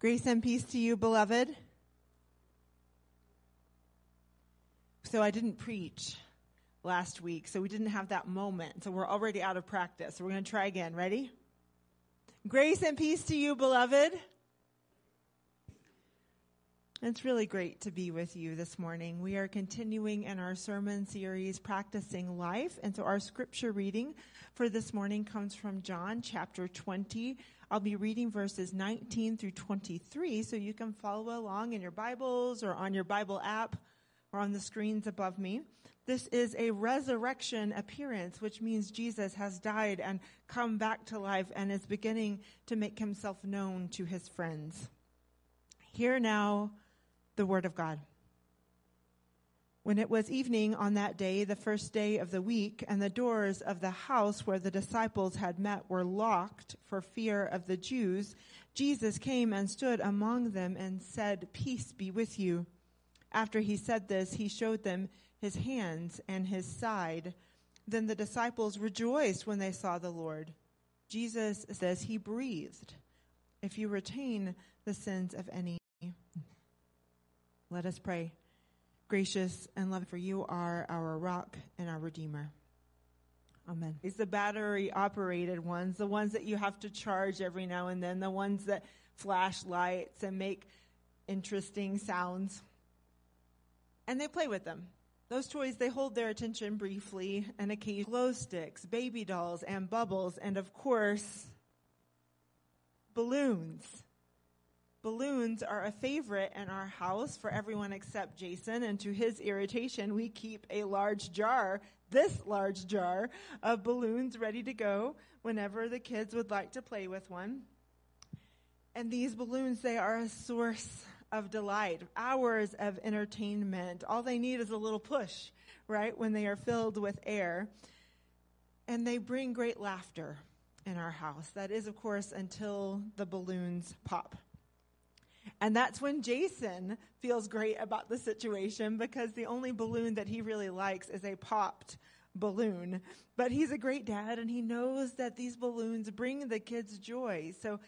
Grace and peace to you, beloved. So I didn't preach last week, so we didn't have that moment. So we're already out of practice. So we're going to try again. Ready? Grace and peace to you, beloved. It's really great to be with you this morning. We are continuing in our sermon series, Practicing Life. And so our scripture reading for this morning comes from John chapter 20, I'll be reading verses 19 through 23 so you can follow along in your Bibles or on your Bible app or on the screens above me. This is a resurrection appearance, which means Jesus has died and come back to life and is beginning to make himself known to his friends. Hear now the word of God. When it was evening on that day, the first day of the week, and the doors of the house where the disciples had met were locked for fear of the Jews, Jesus came and stood among them and said, Peace be with you. After he said this, he showed them his hands and his side. Then the disciples rejoiced when they saw the Lord. Jesus says he breathed. If you retain the sins of any, let us pray gracious and loving, for you are our rock and our redeemer. Amen. It's the battery operated ones, the ones that you have to charge every now and then, the ones that flash lights and make interesting sounds. And they play with them. Those toys, they hold their attention briefly and occasionally glow sticks, baby dolls, and bubbles, and of course, balloons. Balloons are a favorite in our house for everyone except Jason, and to his irritation, we keep a large jar, this large jar, of balloons ready to go whenever the kids would like to play with one. And these balloons, they are a source of delight, hours of entertainment. All they need is a little push, right, when they are filled with air. And they bring great laughter in our house. That is, of course, until the balloons pop. And that's when Jason feels great about the situation because the only balloon that he really likes is a popped balloon. But he's a great dad and he knows that these balloons bring the kids joy. So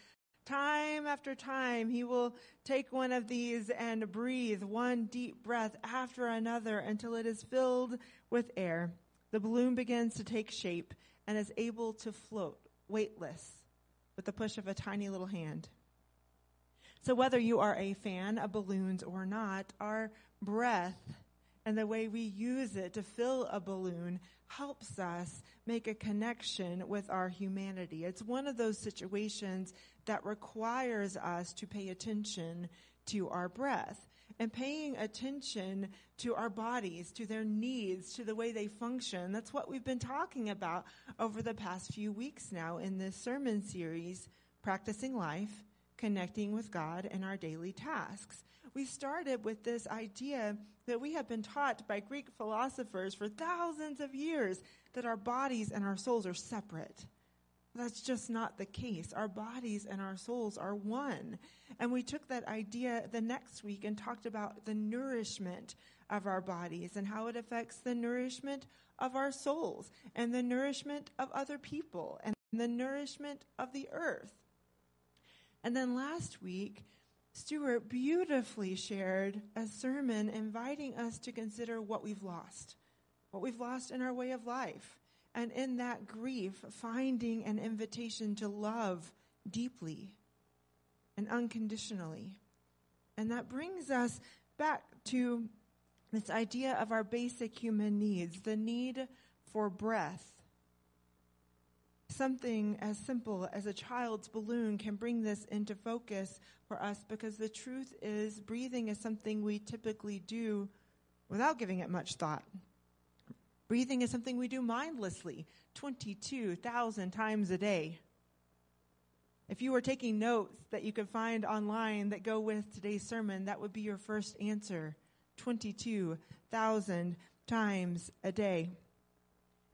time after time, he will take one of these and breathe one deep breath after another until it is filled with air. The balloon begins to take shape and is able to float weightless with the push of a tiny little hand. So, whether you are a fan of balloons or not, our breath and the way we use it to fill a balloon helps us make a connection with our humanity. It's one of those situations that requires us to pay attention to our breath and paying attention to our bodies, to their needs, to the way they function. That's what we've been talking about over the past few weeks now in this sermon series, Practicing Life connecting with God in our daily tasks. We started with this idea that we have been taught by Greek philosophers for thousands of years that our bodies and our souls are separate. That's just not the case. Our bodies and our souls are one. And we took that idea the next week and talked about the nourishment of our bodies and how it affects the nourishment of our souls and the nourishment of other people and the nourishment of the earth. And then last week, Stuart beautifully shared a sermon inviting us to consider what we've lost, what we've lost in our way of life. And in that grief, finding an invitation to love deeply and unconditionally. And that brings us back to this idea of our basic human needs the need for breath, Something as simple as a child's balloon can bring this into focus for us because the truth is breathing is something we typically do without giving it much thought. Breathing is something we do mindlessly 22,000 times a day. If you were taking notes that you could find online that go with today's sermon, that would be your first answer 22,000 times a day.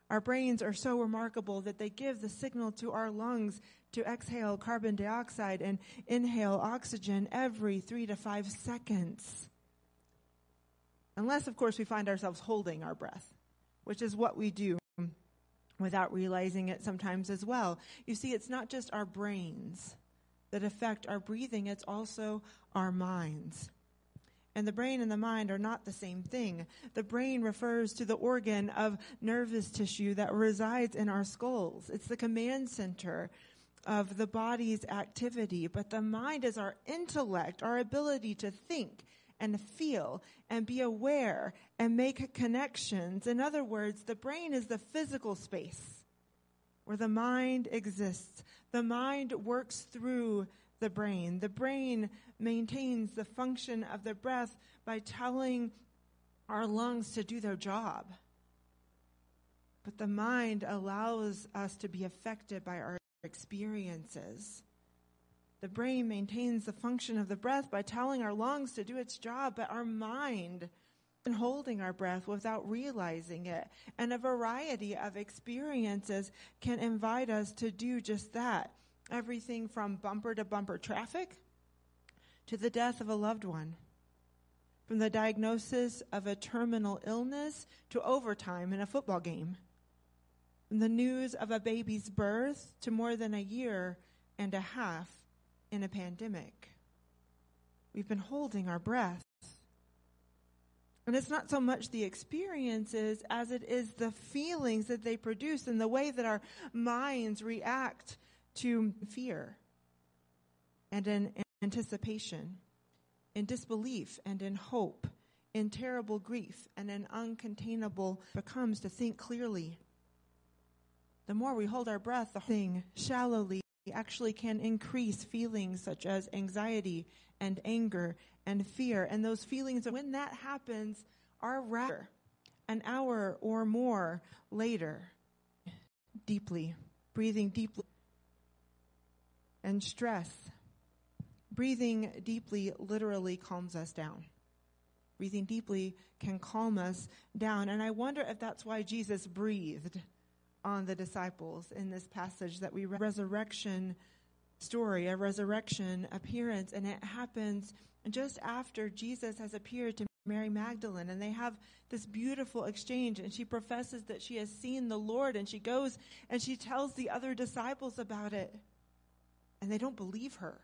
Our brains are so remarkable that they give the signal to our lungs to exhale carbon dioxide and inhale oxygen every three to five seconds. Unless, of course, we find ourselves holding our breath, which is what we do without realizing it sometimes as well. You see, it's not just our brains that affect our breathing, it's also our minds. And the brain and the mind are not the same thing. The brain refers to the organ of nervous tissue that resides in our skulls. It's the command center of the body's activity. But the mind is our intellect, our ability to think and feel and be aware and make connections. In other words, the brain is the physical space where the mind exists. The mind works through the brain. The brain maintains the function of the breath by telling our lungs to do their job. But the mind allows us to be affected by our experiences. The brain maintains the function of the breath by telling our lungs to do its job, but our mind and holding our breath without realizing it. And a variety of experiences can invite us to do just that. Everything from bumper to bumper traffic to the death of a loved one. From the diagnosis of a terminal illness to overtime in a football game. From the news of a baby's birth to more than a year and a half in a pandemic. We've been holding our breath. And it's not so much the experiences as it is the feelings that they produce and the way that our minds react to fear and in anticipation, in disbelief and in hope, in terrible grief and in uncontainable becomes to think clearly. The more we hold our breath, the thing shallowly actually can increase feelings such as anxiety and anger and fear. And those feelings, when that happens, are rather an hour or more later, deeply, breathing deeply, and stress. Breathing deeply literally calms us down. Breathing deeply can calm us down. And I wonder if that's why Jesus breathed on the disciples in this passage that we read. Resurrection story, a resurrection appearance, and it happens just after Jesus has appeared to Mary Magdalene, and they have this beautiful exchange, and she professes that she has seen the Lord, and she goes and she tells the other disciples about it, and they don't believe her.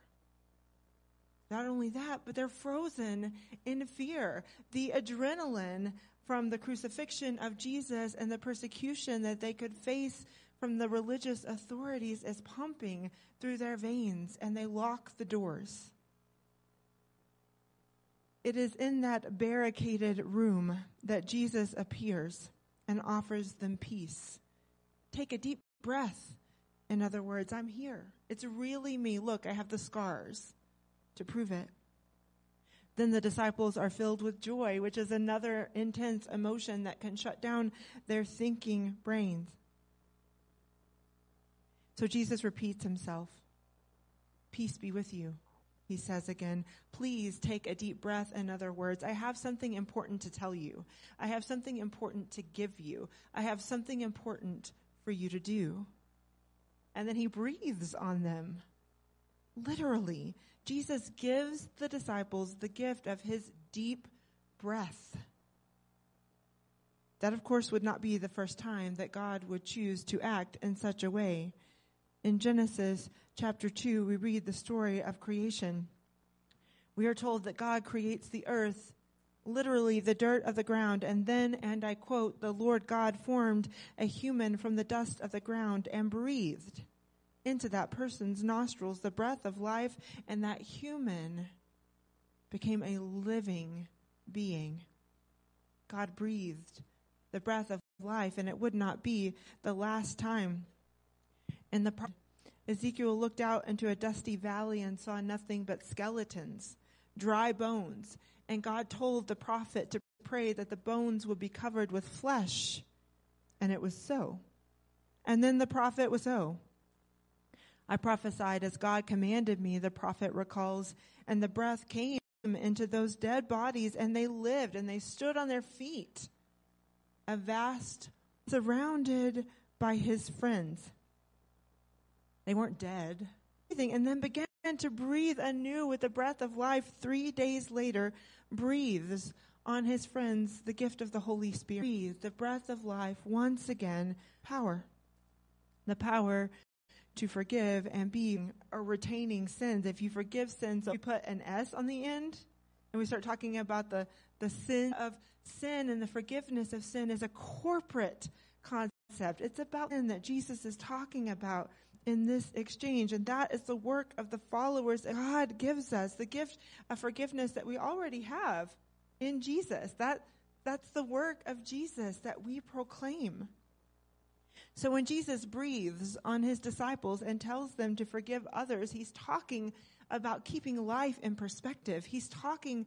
Not only that, but they're frozen in fear. The adrenaline from the crucifixion of Jesus and the persecution that they could face from the religious authorities is pumping through their veins and they lock the doors. It is in that barricaded room that Jesus appears and offers them peace. Take a deep breath. In other words, I'm here. It's really me. Look, I have the scars to prove it. Then the disciples are filled with joy, which is another intense emotion that can shut down their thinking brains. So Jesus repeats himself Peace be with you, he says again. Please take a deep breath. In other words, I have something important to tell you. I have something important to give you. I have something important for you to do. And then he breathes on them. Literally, Jesus gives the disciples the gift of his deep breath. That, of course, would not be the first time that God would choose to act in such a way. In Genesis chapter 2, we read the story of creation. We are told that God creates the earth, literally the dirt of the ground, and then, and I quote, the Lord God formed a human from the dust of the ground and breathed into that person's nostrils the breath of life, and that human became a living being. God breathed the breath of life, and it would not be the last time. In the pro- Ezekiel looked out into a dusty valley and saw nothing but skeletons, dry bones, and God told the prophet to pray that the bones would be covered with flesh. And it was so. And then the prophet was so. I prophesied as God commanded me, the prophet recalls, and the breath came into those dead bodies, and they lived and they stood on their feet. A vast, surrounded by his friends. They weren't dead. And then began to breathe anew with the breath of life. Three days later, breathes on his friends the gift of the Holy Spirit. Breathe the breath of life once again, power. The power to forgive and being or retaining sins. If you forgive sins, we put an S on the end and we start talking about the, the sin of sin and the forgiveness of sin is a corporate concept. It's about sin that Jesus is talking about in this exchange. And that is the work of the followers that God gives us, the gift of forgiveness that we already have in Jesus. That, that's the work of Jesus that we proclaim. So when Jesus breathes on his disciples and tells them to forgive others, he's talking about keeping life in perspective. He's talking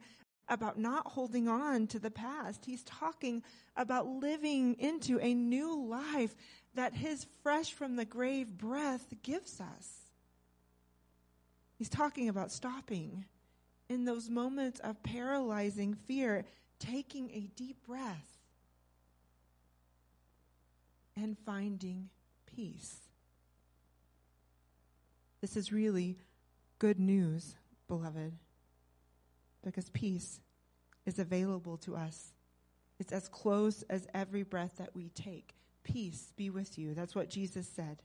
about not holding on to the past. He's talking about living into a new life that his fresh from the grave breath gives us. He's talking about stopping in those moments of paralyzing fear, taking a deep breath and finding peace. This is really good news, beloved, because peace is available to us. It's as close as every breath that we take. Peace be with you. That's what Jesus said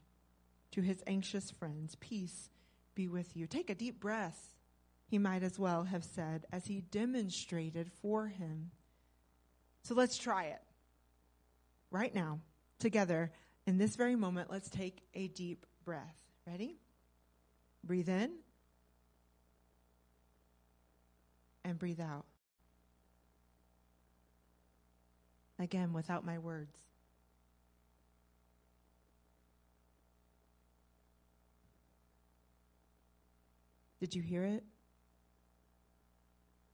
to his anxious friends. Peace be with you. Take a deep breath, he might as well have said, as he demonstrated for him. So let's try it right now together in this very moment, let's take a deep breath. Ready? Breathe in and breathe out. Again, without my words. Did you hear it?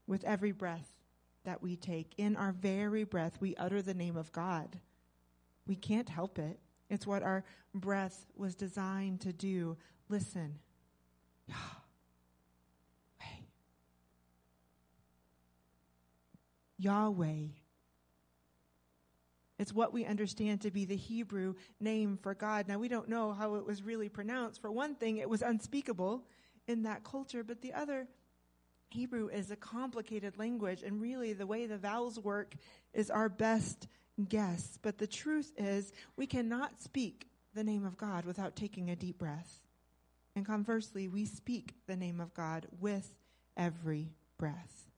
With every breath that we take, in our very breath, we utter the name of God. We can't help it. It's what our breath was designed to do. Listen. Yahweh. Yahweh. It's what we understand to be the Hebrew name for God. Now, we don't know how it was really pronounced. For one thing, it was unspeakable in that culture, but the other, Hebrew is a complicated language, and really the way the vowels work is our best guess. But the truth is, we cannot speak the name of God without taking a deep breath. And conversely, we speak the name of God with every breath.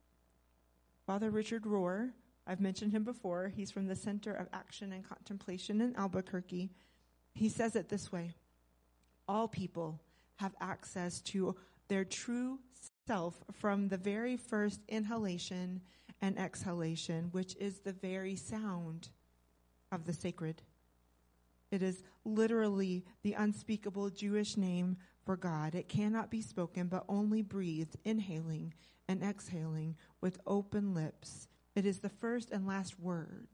Father Richard Rohr, I've mentioned him before. He's from the Center of Action and Contemplation in Albuquerque. He says it this way All people have access to their true self from the very first inhalation and exhalation, which is the very sound of the sacred. It is literally the unspeakable Jewish name for God. It cannot be spoken, but only breathed, inhaling and exhaling with open lips. It is the first and last word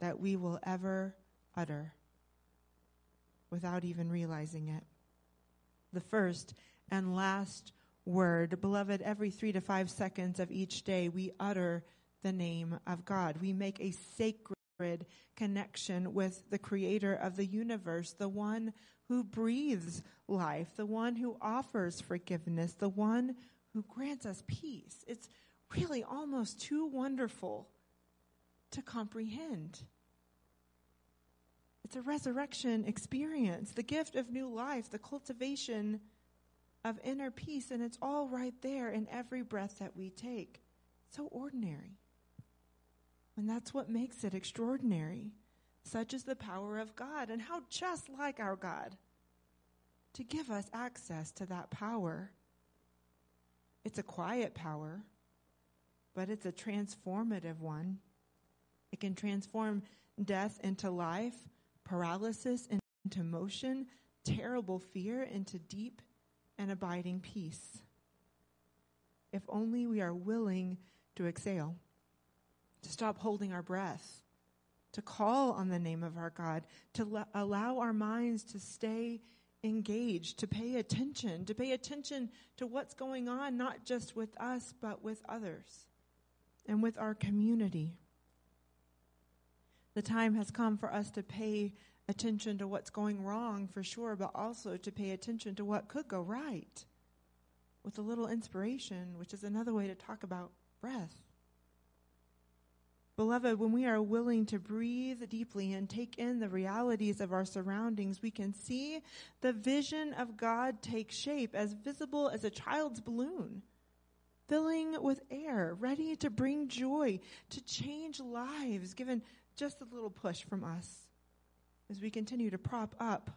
that we will ever utter without even realizing it. The first and last word. Beloved, every three to five seconds of each day, we utter the name of God. We make a sacred connection with the creator of the universe, the one who breathes life, the one who offers forgiveness, the one who grants us peace. It's really almost too wonderful to comprehend. It's a resurrection experience, the gift of new life, the cultivation of inner peace, and it's all right there in every breath that we take. So ordinary. And that's what makes it extraordinary. Such is the power of God, and how just like our God to give us access to that power. It's a quiet power, but it's a transformative one. It can transform death into life, paralysis into motion, terrible fear into deep and abiding peace. If only we are willing to exhale, to stop holding our breath, to call on the name of our God, to allow our minds to stay engaged, to pay attention, to pay attention to what's going on, not just with us, but with others and with our community. The time has come for us to pay attention to what's going wrong for sure, but also to pay attention to what could go right with a little inspiration, which is another way to talk about breath. Beloved, when we are willing to breathe deeply and take in the realities of our surroundings, we can see the vision of God take shape as visible as a child's balloon, filling with air, ready to bring joy, to change lives, given just a little push from us as we continue to prop up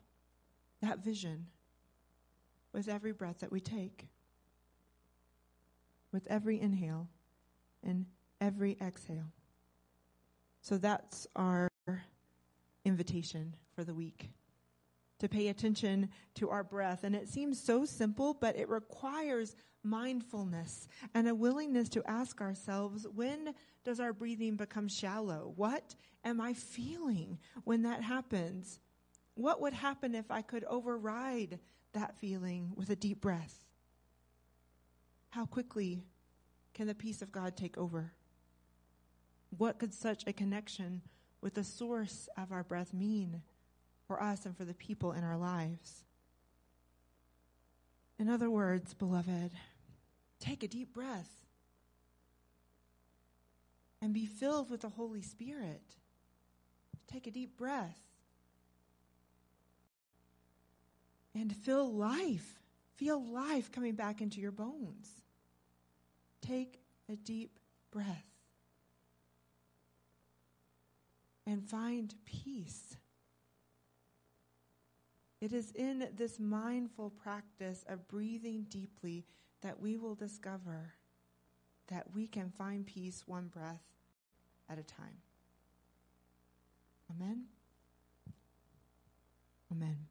that vision with every breath that we take, with every inhale and every exhale. So that's our invitation for the week to pay attention to our breath. And it seems so simple, but it requires mindfulness and a willingness to ask ourselves when does our breathing become shallow? What am I feeling when that happens? What would happen if I could override that feeling with a deep breath? How quickly can the peace of God take over? What could such a connection with the source of our breath mean for us and for the people in our lives? In other words, beloved, take a deep breath and be filled with the Holy Spirit. Take a deep breath and feel life. Feel life coming back into your bones. Take a deep breath. and find peace. It is in this mindful practice of breathing deeply that we will discover that we can find peace one breath at a time. Amen. Amen.